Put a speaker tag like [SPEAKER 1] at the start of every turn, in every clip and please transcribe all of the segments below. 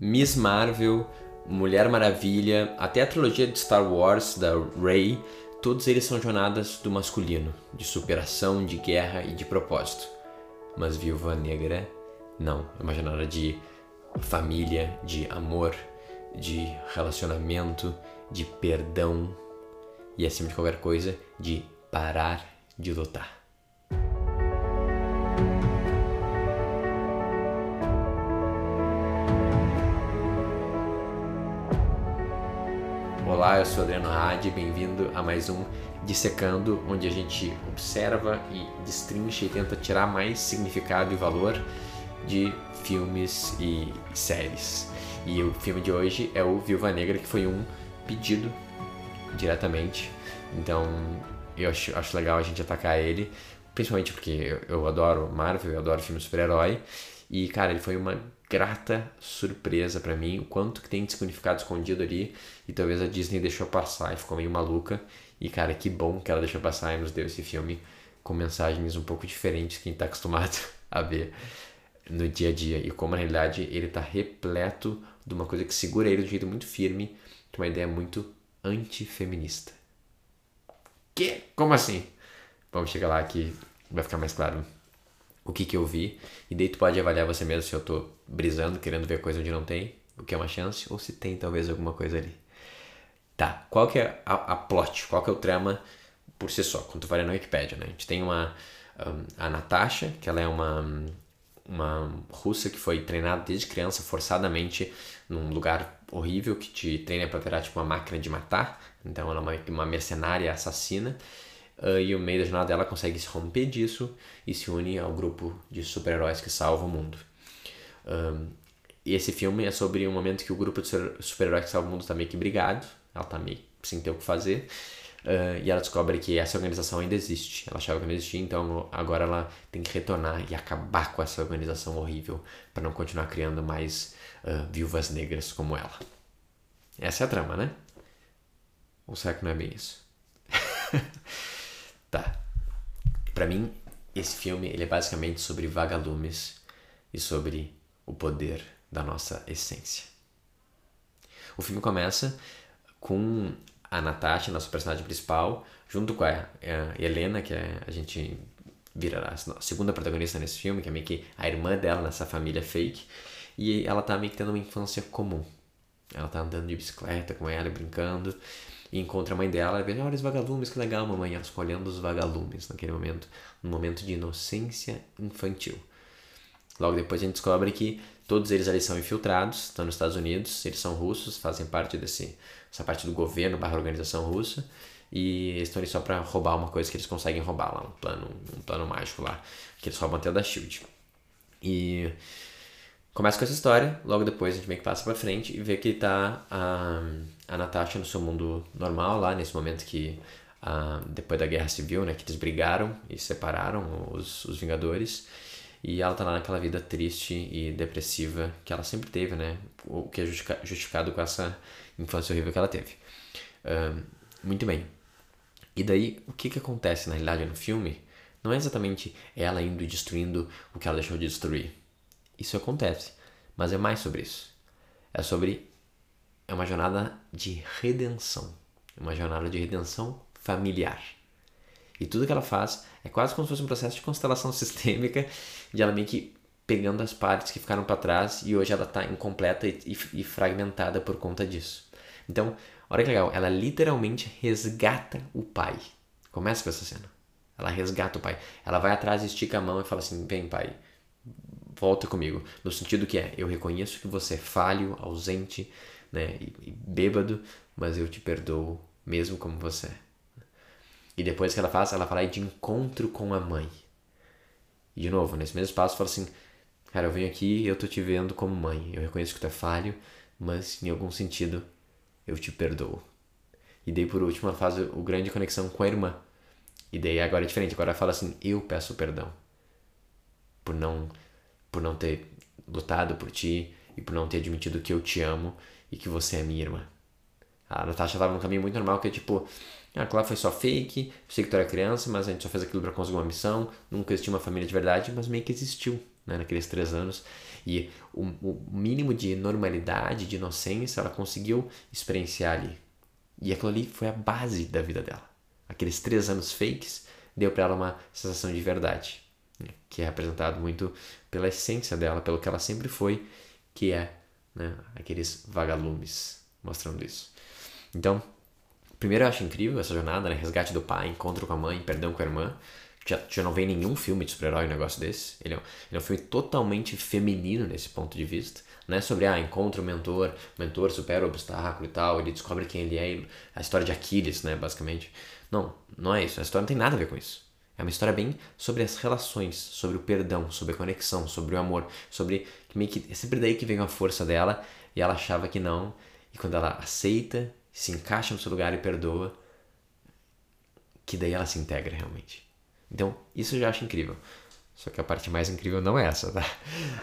[SPEAKER 1] Miss Marvel, Mulher Maravilha, até a trilogia de Star Wars da Rey, todos eles são jornadas do masculino, de superação, de guerra e de propósito. Mas Viúva Negra, não, é uma jornada de família, de amor, de relacionamento, de perdão e acima de qualquer coisa, de parar de lutar. Olá, eu sou Adriano Hadi, bem-vindo a mais um Dissecando, onde a gente observa e destrincha e tenta tirar mais significado e valor de filmes e séries. E o filme de hoje é o Viúva Negra, que foi um pedido diretamente. Então eu acho, acho legal a gente atacar ele, principalmente porque eu, eu adoro Marvel, eu adoro filme super-herói. E, cara, ele foi uma grata surpresa para mim, o quanto que tem de significado escondido ali. E talvez a Disney deixou passar e ficou meio maluca. E, cara, que bom que ela deixou passar e nos deu esse filme com mensagens um pouco diferentes que a gente tá acostumado a ver no dia a dia. E como, na realidade, ele tá repleto de uma coisa que segura ele de um jeito muito firme, de uma ideia muito antifeminista. Que? Como assim? Vamos chegar lá que vai ficar mais claro o que, que eu vi. E daí tu pode avaliar você mesmo se eu tô brisando, querendo ver coisa onde não tem, o que é uma chance, ou se tem talvez alguma coisa ali. Tá, qual que é a, a plot? Qual que é o trama por si só? Quando tu vai na Wikipedia, né? A gente tem uma... Um, a Natasha, que ela é uma, uma russa que foi treinada desde criança, forçadamente, num lugar horrível, que te treina para virar tipo uma máquina de matar. Então ela é uma, uma mercenária assassina. Uh, e no meio da jornada dela consegue se romper disso e se une ao grupo de super-heróis que salva o mundo. Um, e esse filme é sobre um momento que o grupo de super-heróis que salva o mundo está meio que brigado, ela está meio sem ter o que fazer, uh, e ela descobre que essa organização ainda existe. Ela achava que não existia, então agora ela tem que retornar e acabar com essa organização horrível para não continuar criando mais uh, viúvas negras como ela. Essa é a trama, né? Ou será que não é bem isso? Tá. Para mim, esse filme ele é basicamente sobre vagalumes e sobre o poder da nossa essência. O filme começa com a Natasha, nossa personagem principal, junto com a, Helena, que é, a gente vira a segunda protagonista nesse filme, que é meio que a irmã dela nessa família fake, e ela tá meio que tendo uma infância comum. Ela tá andando de bicicleta com ela, brincando, e encontra a mãe dela e vê, olha os vagalumes, que legal, mamãe. Ela os vagalumes naquele momento, um momento de inocência infantil. Logo depois a gente descobre que todos eles ali são infiltrados, estão nos Estados Unidos, eles são russos, fazem parte desse, essa parte do governo barra organização russa, e eles estão ali só para roubar uma coisa que eles conseguem roubar lá, um plano, um plano mágico lá, que eles roubam até da SHIELD. E começa com essa história, logo depois a gente meio que passa pra frente e vê que tá a, a Natasha no seu mundo normal lá, nesse momento que depois da guerra civil, né, que eles brigaram e separaram os, os Vingadores e ela tá lá naquela vida triste e depressiva que ela sempre teve, né, o que é justificado com essa infância horrível que ela teve. Muito bem. E daí, o que que acontece na realidade no filme? Não é exatamente ela indo e destruindo o que ela deixou de destruir isso acontece, mas é mais sobre isso. É sobre é uma jornada de redenção, é uma jornada de redenção familiar. E tudo que ela faz é quase como se fosse um processo de constelação sistêmica, de ela meio que pegando as partes que ficaram para trás e hoje ela está incompleta e, e, e, fragmentada por conta disso. Então, olha que legal, ela literalmente resgata o pai. Começa com essa cena. Ela resgata o pai. Ela vai atrás, estica a mão e fala assim: Vem, pai, volta comigo. No sentido que é, eu reconheço que você é falho, ausente, né, e, bêbado, mas eu te perdoo mesmo como você é. E depois que ela faz, ela fala de encontro com a mãe. E de novo, nesse mesmo espaço, fala assim: Cara, eu venho aqui eu tô te vendo como mãe. Eu reconheço que tu é falho, mas em algum sentido eu te perdoo. E daí por último ela faz o grande conexão com a irmã. E daí agora é diferente, agora ela fala assim: Eu peço perdão por não por não ter lutado por ti e por não ter admitido que eu te amo e que você é minha irmã. A Natasha estava num caminho muito normal que é tipo, ah, claro, foi só fake, sei que tu era criança, mas a gente só fez aquilo para conseguir uma missão, nunca existiu uma família de verdade, mas meio que existiu né, naqueles três anos. E o, o mínimo de normalidade, de inocência, ela conseguiu experienciar ali. E aquilo ali foi a base da vida dela. Aqueles três anos fakes deu para ela uma sensação de verdade, que é representado muito pela essência dela, pelo que ela sempre foi, que é né, aqueles vagalumes mostrando isso. Então, primeiro eu acho incrível essa jornada, né? Resgate do pai, encontro com a mãe, perdão com a irmã. Já, já não vem nenhum filme de super-herói um negócio desse. Ele é, um, ele é um filme totalmente feminino nesse ponto de vista. Não é sobre, ah, encontra o mentor, o mentor supera o obstáculo e tal, ele descobre quem ele é, a história de Aquiles, né, basicamente. Não, não é isso. A história não tem nada a ver com isso. É uma história bem sobre as relações, sobre o perdão, sobre a conexão, sobre o amor, sobre meio que é sempre daí que vem a força dela e ela achava que não. E quando ela aceita, se encaixa no seu lugar e perdoa, que daí ela se integra realmente. Então, isso eu já acho incrível. Só que a parte mais incrível não é essa, tá?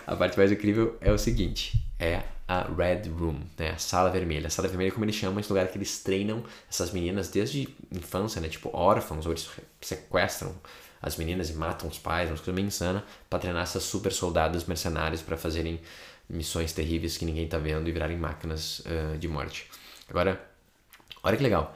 [SPEAKER 1] A parte mais incrível é o seguinte: é a Red Room, né? A sala vermelha. A sala vermelha, como eles chamam, é esse lugar que eles treinam essas meninas desde infância, né? Tipo órfãos, ou eles sequestram as meninas e matam os pais, uma coisa meio insana, pra treinar essas super soldados mercenários para fazerem missões terríveis que ninguém tá vendo e virarem máquinas uh, de morte. Agora, olha que legal.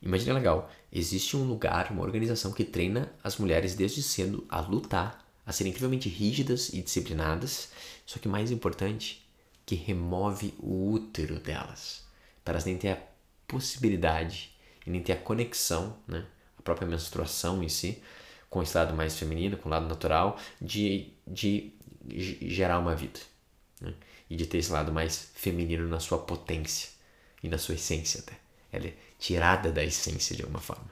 [SPEAKER 1] Imagina legal. Existe um lugar, uma organização que treina as mulheres desde cedo a lutar a serem incrivelmente rígidas e disciplinadas, só que mais importante, que remove o útero delas, para elas nem ter a possibilidade e nem ter a conexão, né, a própria menstruação em si, com esse lado mais feminino, com o lado natural, de, de gerar uma vida. Né, e de ter esse lado mais feminino na sua potência e na sua essência até. Ela é tirada da essência de alguma forma.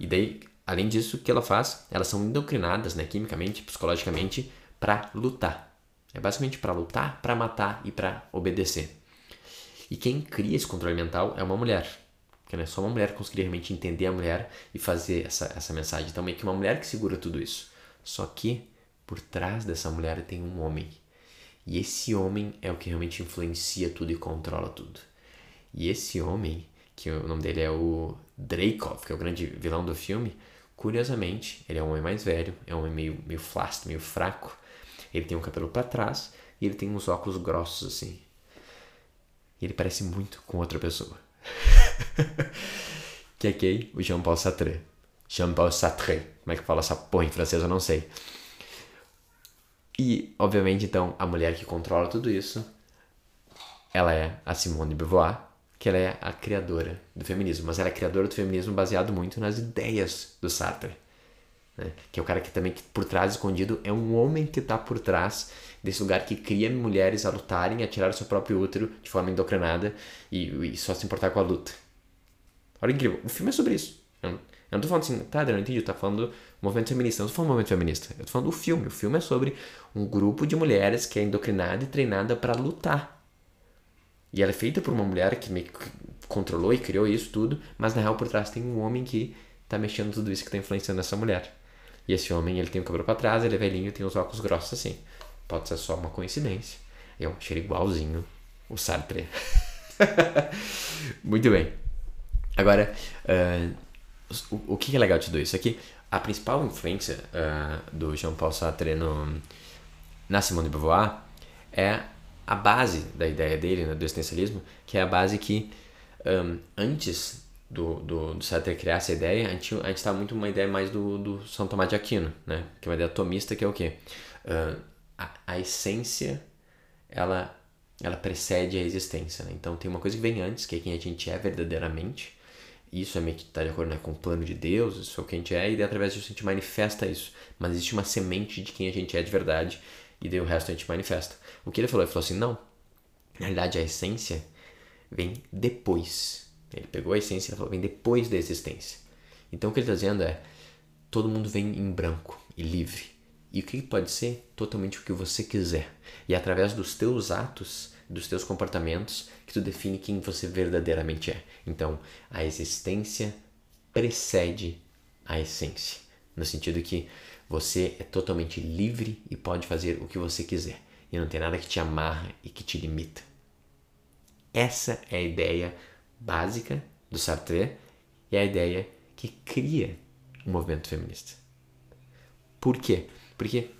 [SPEAKER 1] E daí Além disso, o que ela faz? Elas são endocrinadas, né, quimicamente, psicologicamente, para lutar. É basicamente para lutar, para matar e para obedecer. E quem cria esse controle mental é uma mulher. Porque né, só uma mulher conseguiria realmente entender a mulher e fazer essa, essa mensagem. Então, meio que uma mulher que segura tudo isso. Só que por trás dessa mulher tem um homem. E esse homem é o que realmente influencia tudo e controla tudo. E esse homem, que o nome dele é o Dreykov, que é o grande vilão do filme, Curiosamente, ele é um homem mais velho, é um homem meio, meio flácido, meio fraco. Ele tem um cabelo para trás e ele tem uns óculos grossos assim. E ele parece muito com outra pessoa. que é quem? O Jean-Paul Sartre. Jean-Paul Sartre. Como é que fala essa porra em francês? Eu não sei. E, obviamente, então, a mulher que controla tudo isso, ela é a Simone de Beauvoir, que ela é a criadora do feminismo, mas ela é criadora do feminismo baseado muito nas ideias do Sartre, né? que é o cara que também que por trás escondido é um homem que está por trás desse lugar que cria mulheres a lutarem, a tirar o seu próprio útero de forma endocrinada e, e só se importar com a luta. Olha incrível, o filme é sobre isso. Eu não, eu não tô falando assim, tá, eu não entendi, tá falando movimento feminista. Eu não tô falando movimento feminista, eu tô falando do filme. O filme é sobre um grupo de mulheres que é endocrinada e treinada para lutar e ela é feita por uma mulher que que controlou e criou isso tudo, mas na real por trás tem um homem que tá mexendo tudo isso que tá influenciando essa mulher. E esse homem, ele tem o cabelo para trás, ele é velhinho tem os óculos grossos assim. Pode ser só uma coincidência. Eu achei ele igualzinho o Sartre. Muito bem. Agora, uh, o, o que é legal de tudo isso? Aqui, a principal influência uh, do Jean-Paul Sartre no, na Simone de Beauvoir é a base da ideia dele, né, do existencialismo, que é a base que um, antes do, do, do Sartre criar essa ideia, a gente a estava muito uma ideia mais do, do São Tomás de Aquino, né, que é uma ideia atomista, que é o quê? Uh, a, a essência, ela, ela precede a existência, né? então tem uma coisa que vem antes, que é quem a gente é verdadeiramente, isso é meio que está de acordo né, com o plano de Deus, isso é o que a gente é, e através disso a gente manifesta isso. Mas existe uma semente de quem a gente é de verdade, e daí o resto a gente manifesta. O que ele falou? Ele falou assim: não, na realidade a essência vem depois. Ele pegou a essência e falou: vem depois da existência. Então o que ele está dizendo é: todo mundo vem em branco e livre. E o que pode ser? Totalmente o que você quiser. E é através dos teus atos, dos teus comportamentos, que tu define quem você verdadeiramente é. Então, a existência precede a essência. No sentido que você é totalmente livre e pode fazer o que você quiser. E não tem nada que te amarra e que te limita. Essa é a ideia básica do Sartre e é a ideia que cria o movimento feminista. Por quê? Porque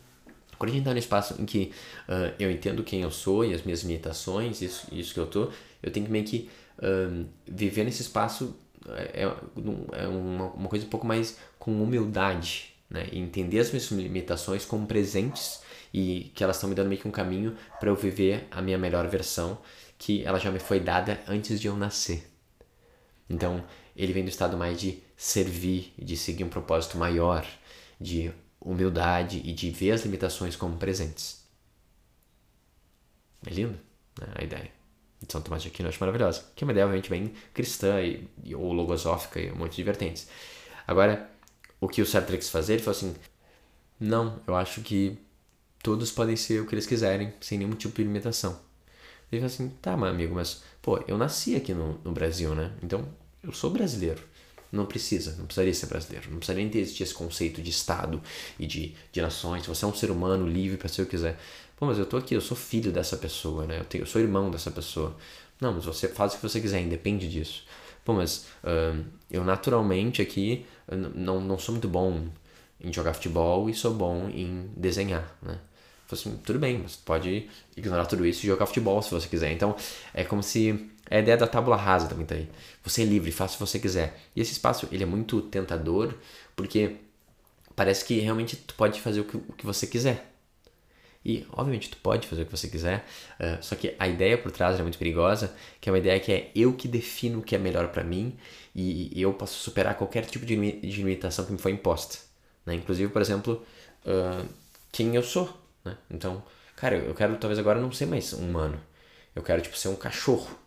[SPEAKER 1] Quando a gente está no espaço em que uh, eu entendo quem eu sou e as minhas limitações, isso, isso que eu tô, eu tenho que meio que uh, viver nesse espaço é, é uma, uma coisa um pouco mais com humildade, né? E entender as minhas limitações como presentes e que elas estão me dando meio que um caminho para eu viver a minha melhor versão, que ela já me foi dada antes de eu nascer. Então, ele vem do estado mais de servir, de seguir um propósito maior, de humildade e de ver as limitações como presentes. É lindo né, a ideia de São Tomás de Aquino, eu acho maravilhosa. Que é uma ideia, obviamente, bem cristã e, e, ou logosófica e um monte de vertentes. Agora, o que o Sartre quis fazer, ele falou assim, não, eu acho que todos podem ser o que eles quiserem, sem nenhum tipo de limitação. Ele falou assim, tá, meu amigo, mas, pô, eu nasci aqui no, no Brasil, né? Então, eu sou brasileiro. Não precisa, não precisaria ser brasileiro. Não precisaria nem ter existir esse conceito de Estado e de, de nações. Você é um ser humano livre para ser o que quiser. Pô, mas eu tô aqui, eu sou filho dessa pessoa, né? Eu, tenho, eu sou irmão dessa pessoa. Não, mas você faz o que você quiser, independe disso. Pô, mas uh, eu naturalmente aqui não, não sou muito bom em jogar futebol e sou bom em desenhar, né? Assim, tudo bem, mas pode ignorar tudo isso e jogar futebol se você quiser. Então, é como se a ideia da tábula rasa também tá aí. Você é livre, faça o que você quiser. E esse espaço, ele é muito tentador, porque parece que realmente tu pode fazer o que, o que você quiser. E, obviamente, tu pode fazer o que você quiser, uh, só que a ideia por trás é muito perigosa, que é uma ideia que é eu que defino o que é melhor para mim e, eu posso superar qualquer tipo de, limitação que me foi imposta. Né? Inclusive, por exemplo, uh, quem eu sou. Né? Então, cara, eu quero talvez agora não ser mais um humano. Eu quero, tipo, ser um cachorro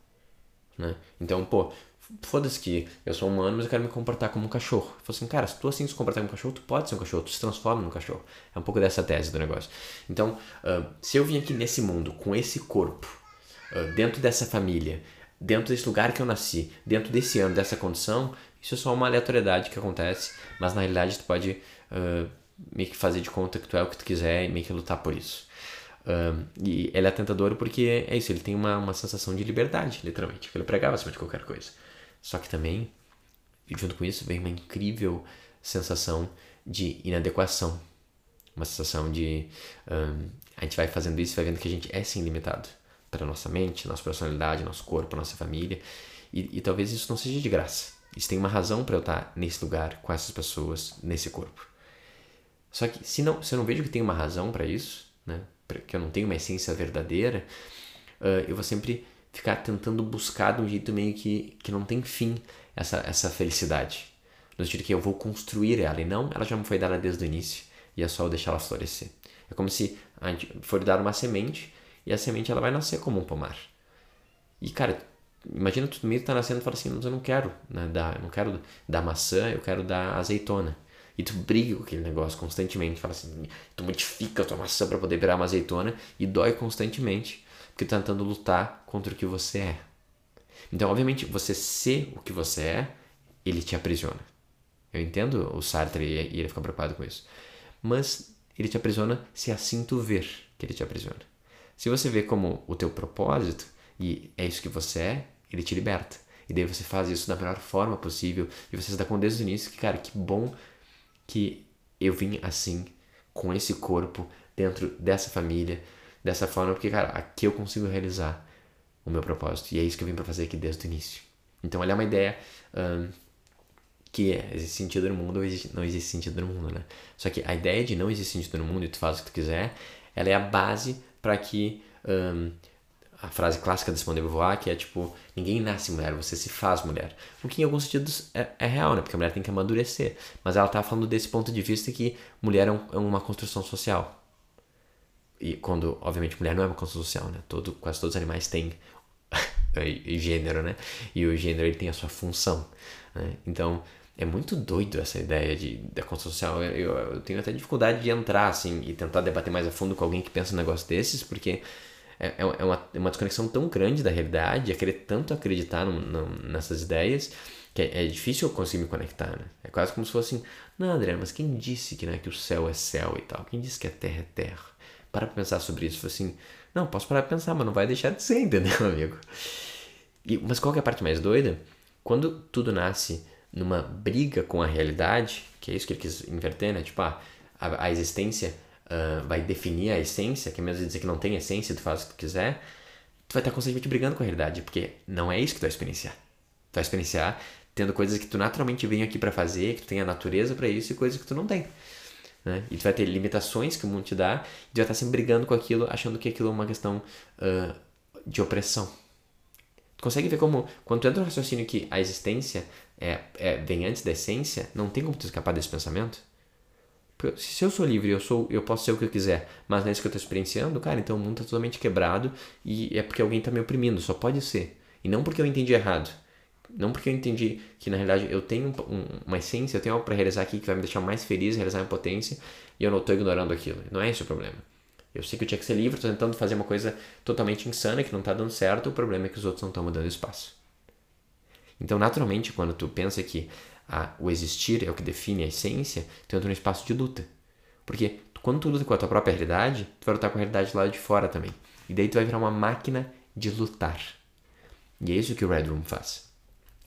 [SPEAKER 1] né? Então, pô, foda-se que eu sou humano, mas eu quero me comportar como um cachorro. Eu assim, cara, se tu assim se comportar como um cachorro, tu pode ser um cachorro, tu se transforma num cachorro. É um pouco dessa tese do negócio. Então, uh, se eu vim aqui nesse mundo, com esse corpo, uh, dentro dessa família, dentro desse lugar que eu nasci, dentro desse ano, dessa condição, isso é só uma aleatoriedade que acontece, mas na realidade tu pode uh, meio que fazer de conta que tu é o que tu quiser e meio que lutar por isso. Um, e ele é tentador porque é isso, ele tem uma, uma sensação de liberdade, literalmente, que ele pregava acima de qualquer coisa. Só que também, junto com isso, vem uma incrível sensação de inadequação. Uma sensação de. Um, a gente vai fazendo isso, vai vendo que a gente é sim limitado para nossa mente, nossa personalidade, nosso corpo, nossa família. E, e talvez isso não seja de graça. Isso tem uma razão para eu estar nesse lugar, com essas pessoas, nesse corpo. Só que se, não, se eu não vejo que tem uma razão para isso, né? que eu não tenho uma essência verdadeira, uh, eu vou sempre ficar tentando buscar de um jeito meio que, que não tem fim essa, essa felicidade. No sentido que eu vou construir ela e não ela já me foi dada desde o início e é só eu deixar ela florescer. É como se for dar uma semente e a semente ela vai nascer como um pomar. E cara, imagina tu meio tá nascendo e fala assim, eu não quero né, dar, eu não quero dar maçã, eu quero dar azeitona. E tu briga com aquele negócio constantemente, fala assim, tu modifica a tua maçã para poder virar uma azeitona e dói constantemente, porque tu tá tentando lutar contra o que você é. Então, obviamente, você ser o que você é, ele te aprisiona. Eu entendo o Sartre e ele fica preocupado com isso. Mas ele te aprisiona se assim tu ver que ele te aprisiona. Se você vê como o teu propósito e é isso que você é, ele te liberta. E daí você faz isso da melhor forma possível e você se dá conta desde o início que, cara, que bom que eu vim assim, com esse corpo, dentro dessa família, dessa forma, porque, cara, aqui eu consigo realizar o meu propósito. E é isso que eu vim para fazer aqui desde o início. Então, ela é uma ideia um, que é, existe sentido no mundo ou existe, não existe sentido no mundo, né? Só que a ideia de não existe sentido no mundo e tu faz o que tu quiser, ela é a base para que um, a frase clássica de Simone de Beauvoir, que é tipo, ninguém nasce mulher, você se faz mulher. O que em alguns sentidos é, é real, né? Porque a mulher tem que amadurecer. Mas ela tá falando desse ponto de vista que mulher é, um, é uma construção social. E quando, obviamente, mulher não é uma construção social, né? Todo, quase todos os animais têm gênero, né? E o gênero ele tem a sua função. Né? Então, é muito doido essa ideia de, da construção social. Eu, eu, tenho até dificuldade de entrar, assim, e tentar debater mais a fundo com alguém que pensa um negócio desses, porque é, é, é uma, é uma desconexão tão grande da realidade, é querer tanto acreditar no, no, nessas ideias, que é, é, difícil eu conseguir me conectar, né? É quase como se fosse assim, não, André, mas quem disse que, né, que o céu é céu e tal? Quem disse que a terra é terra? Para pra pensar sobre isso. Assim, não, posso parar pra pensar, mas não vai deixar de ser, entendeu, amigo? E, mas qual que é a parte mais doida? Quando tudo nasce numa briga com a realidade, que é isso que ele quis inverter, né? Tipo, ah, a, a existência uh, vai definir a essência, que é mesmo dizer que não tem essência, tu faz o que tu quiser, tu vai estar constantemente brigando com a realidade, porque não é isso que tu vai experienciar. Tu vai experienciar tendo coisas que tu naturalmente vem aqui para fazer, que tu tem a natureza para isso e coisas que tu não tem. Né? E tu vai ter limitações que o mundo te dá, e tu vai estar sempre brigando com aquilo, achando que aquilo é uma questão uh, de opressão. Consegue ver como, quando tu entra no raciocínio que a existência é, é, vem antes da essência, não tem como tu escapar desse pensamento? Se eu sou livre, eu sou, eu posso ser o que eu quiser, mas não é isso que eu estou experienciando, cara, então o mundo está totalmente quebrado e é porque alguém está me oprimindo, só pode ser. E não porque eu entendi errado. Não porque eu entendi que na realidade eu tenho um, uma essência, eu tenho algo para realizar aqui que vai me deixar mais feliz, realizar minha potência, e eu não estou ignorando aquilo. Não é esse o problema. Eu sei que eu tinha que ser livre, estou tentando fazer uma coisa totalmente insana que não está dando certo, o problema é que os outros não estão dando espaço. Então, naturalmente, quando tu pensa que a, o existir é o que define a essência, tu entra num espaço de luta. Porque quando tu luta com a tua própria realidade, tu vai lutar com a realidade do lado de fora também. E daí tu vai virar uma máquina de lutar. E é isso que o Red Room faz.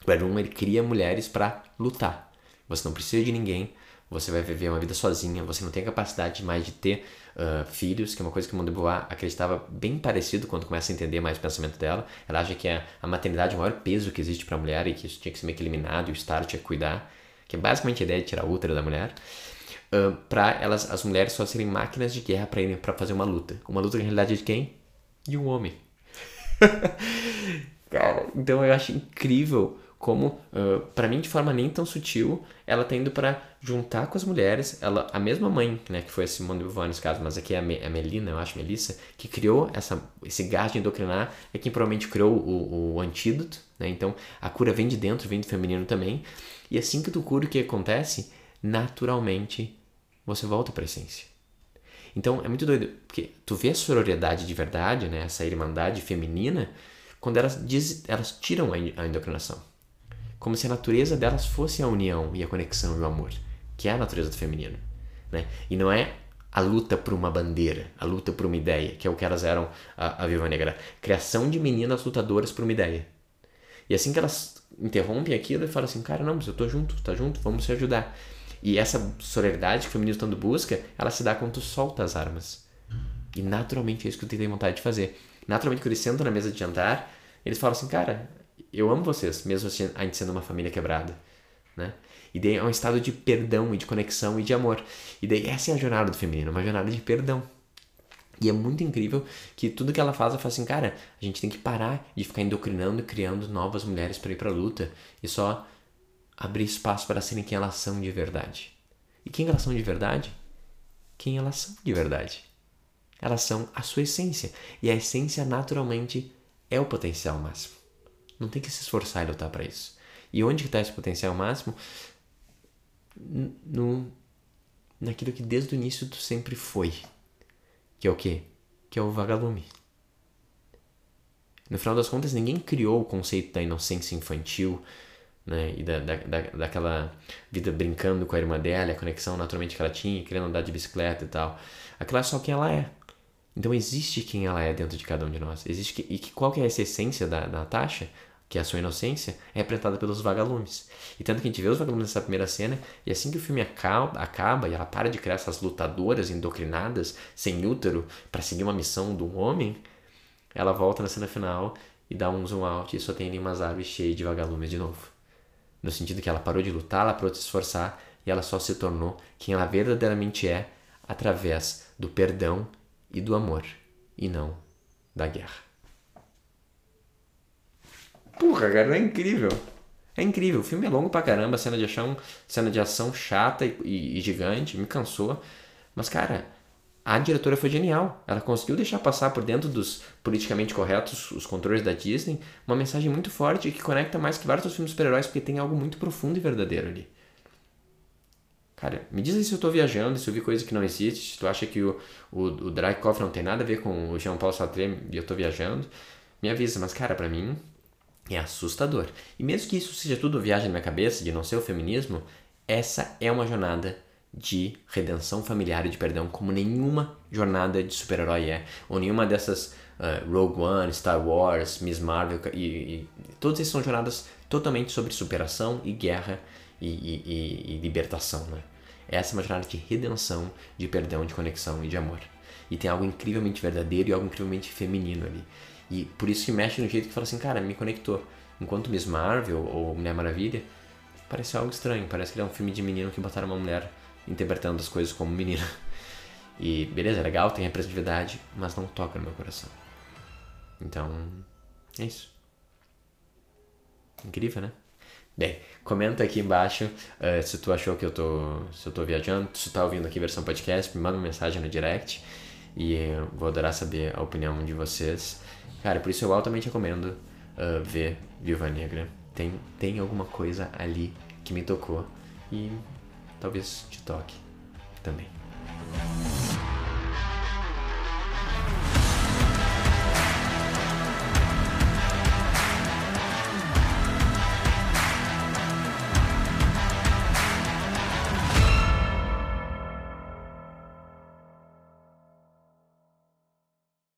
[SPEAKER 1] O Red Room ele cria mulheres para lutar. Você não precisa de ninguém, você vai viver uma vida sozinha, você não tem capacidade mais de ter uh, filhos, que é uma coisa que Simone de Beauvoir acreditava bem parecido quando começa a entender mais o pensamento dela. Ela acha que a, a maternidade é o maior peso que existe para a mulher e que isso tinha que ser meio que eliminado e o Estado tinha que cuidar, que é basicamente a ideia de tirar o útero da mulher. Uh, para elas, as mulheres só serem máquinas de guerra para para fazer uma luta. Uma luta na realidade é de quem? De um homem. Cara, então eu acho incrível como, uh, para mim, de forma nem tão sutil, ela tá indo para juntar com as mulheres, ela, a mesma mãe, né, que foi a Simone de Beauvoir nesse caso, mas aqui é a, Me, a Melina, eu acho, Melissa, que criou essa, esse gás de endocrinar, é quem provavelmente criou o, o antídoto, né, então a cura vem de dentro, vem do feminino também, e assim que tu cura, o que acontece? Naturalmente, você volta para a essência. Então é muito doido, porque tu vê a sororidade de verdade, né, essa irmandade feminina, quando elas, diz, elas tiram a endocrinação como se a natureza delas fosse a união e a conexão e o amor, que é a natureza do feminino. Né? E não é a luta por uma bandeira, a luta por uma ideia, que é o que elas eram a, a Viva Negra. Criação de meninas lutadoras por uma ideia. E assim que elas interrompem aquilo e falam assim, cara, não, mas eu tô junto, tá junto, vamos se ajudar. E essa solidariedade que o feminismo tanto busca, ela se dá quando tu solta as armas. E naturalmente é isso que eu tenho vontade de fazer. Naturalmente, quando eles sentam na mesa de jantar, eles falam assim, cara, eu amo vocês, mesmo assim, a gente sendo uma família quebrada, né? E daí é um estado de perdão e de conexão e de amor. E daí essa é a jornada do feminino, uma jornada de perdão. E é muito incrível que tudo que ela faz, ela fala assim, cara, a gente tem que parar de ficar endocrinando e criando novas mulheres para ir pra luta e só abrir espaço para serem quem elas são de verdade. E quem elas são de verdade? Quem elas são de verdade. Elas são a sua essência. E a essência, naturalmente, é o potencial máximo. Não tem que se esforçar e lutar para isso. E onde está esse potencial máximo? No, naquilo que desde o início tu sempre foi. Que é o quê? Que é o vagalume. No final das contas, ninguém criou o conceito da inocência infantil, né? E da, da, da, daquela vida brincando com a irmã dela, a conexão naturalmente que ela tinha, querendo andar de bicicleta e tal. Aquilo é só quem ela é. Então existe quem ela é dentro de cada um de nós. Existe que, e que, qual que é essa essência da, da Natasha? Que é a sua inocência, é representada pelos vagalumes. E tanto que a gente vê os vagalumes nessa primeira cena, e assim que o filme acaba, acaba e ela para de criar essas lutadoras endocrinadas, sem útero, para seguir uma missão do homem, ela volta na cena final e dá um zoom out e só tem ali umas árvores cheias de vagalumes de novo. No sentido que ela parou de lutar, ela parou de se esforçar e ela só se tornou quem ela verdadeiramente é através do perdão e do amor, e não da guerra. Porra, cara, é incrível. É incrível. O filme é longo pra caramba, cena de ação, cena de ação chata e, e, e gigante, me cansou. Mas, cara, a diretora foi genial. Ela conseguiu deixar passar por dentro dos politicamente corretos, os controles da Disney, uma mensagem muito forte que conecta mais que vários filmes super-heróis, porque tem algo muito profundo e verdadeiro ali. Cara, me diz aí se eu tô viajando, se eu vi coisa que não existe, se tu acha que o, o, o não tem nada a ver com o Jean-Paul Sartre e eu tô viajando, me avisa. Mas, cara, para mim, é assustador. E mesmo que isso seja tudo viagem na minha cabeça, de não ser o feminismo, essa é uma jornada de redenção familiar e de perdão, como nenhuma jornada de super-herói é. Ou nenhuma dessas uh, Rogue One, Star Wars, Miss Marvel, e, e todas essas são jornadas totalmente sobre superação e guerra e, e, e libertação. Né? Essa é uma jornada de redenção, de perdão, de conexão e de amor. E tem algo incrivelmente verdadeiro e algo incrivelmente feminino ali. E por isso que mexe no jeito que fala assim, cara, me conectou. Enquanto Miss Marvel ou Mulher Maravilha, parece algo estranho. Parece que é um filme de menino que botaram uma mulher interpretando as coisas como menina. E beleza, é legal, tem representatividade, mas não toca no meu coração. Então, é isso. Incrível, né? Bem, comenta aqui embaixo uh, se tu achou que eu tô, se eu tô viajando, se tu tá ouvindo aqui versão podcast, me manda uma mensagem no direct e vou adorar saber a opinião de vocês. Cara, por isso eu altamente recomendo uh, ver Viúva Negra. Tem, tem alguma coisa ali que me tocou e talvez te toque também.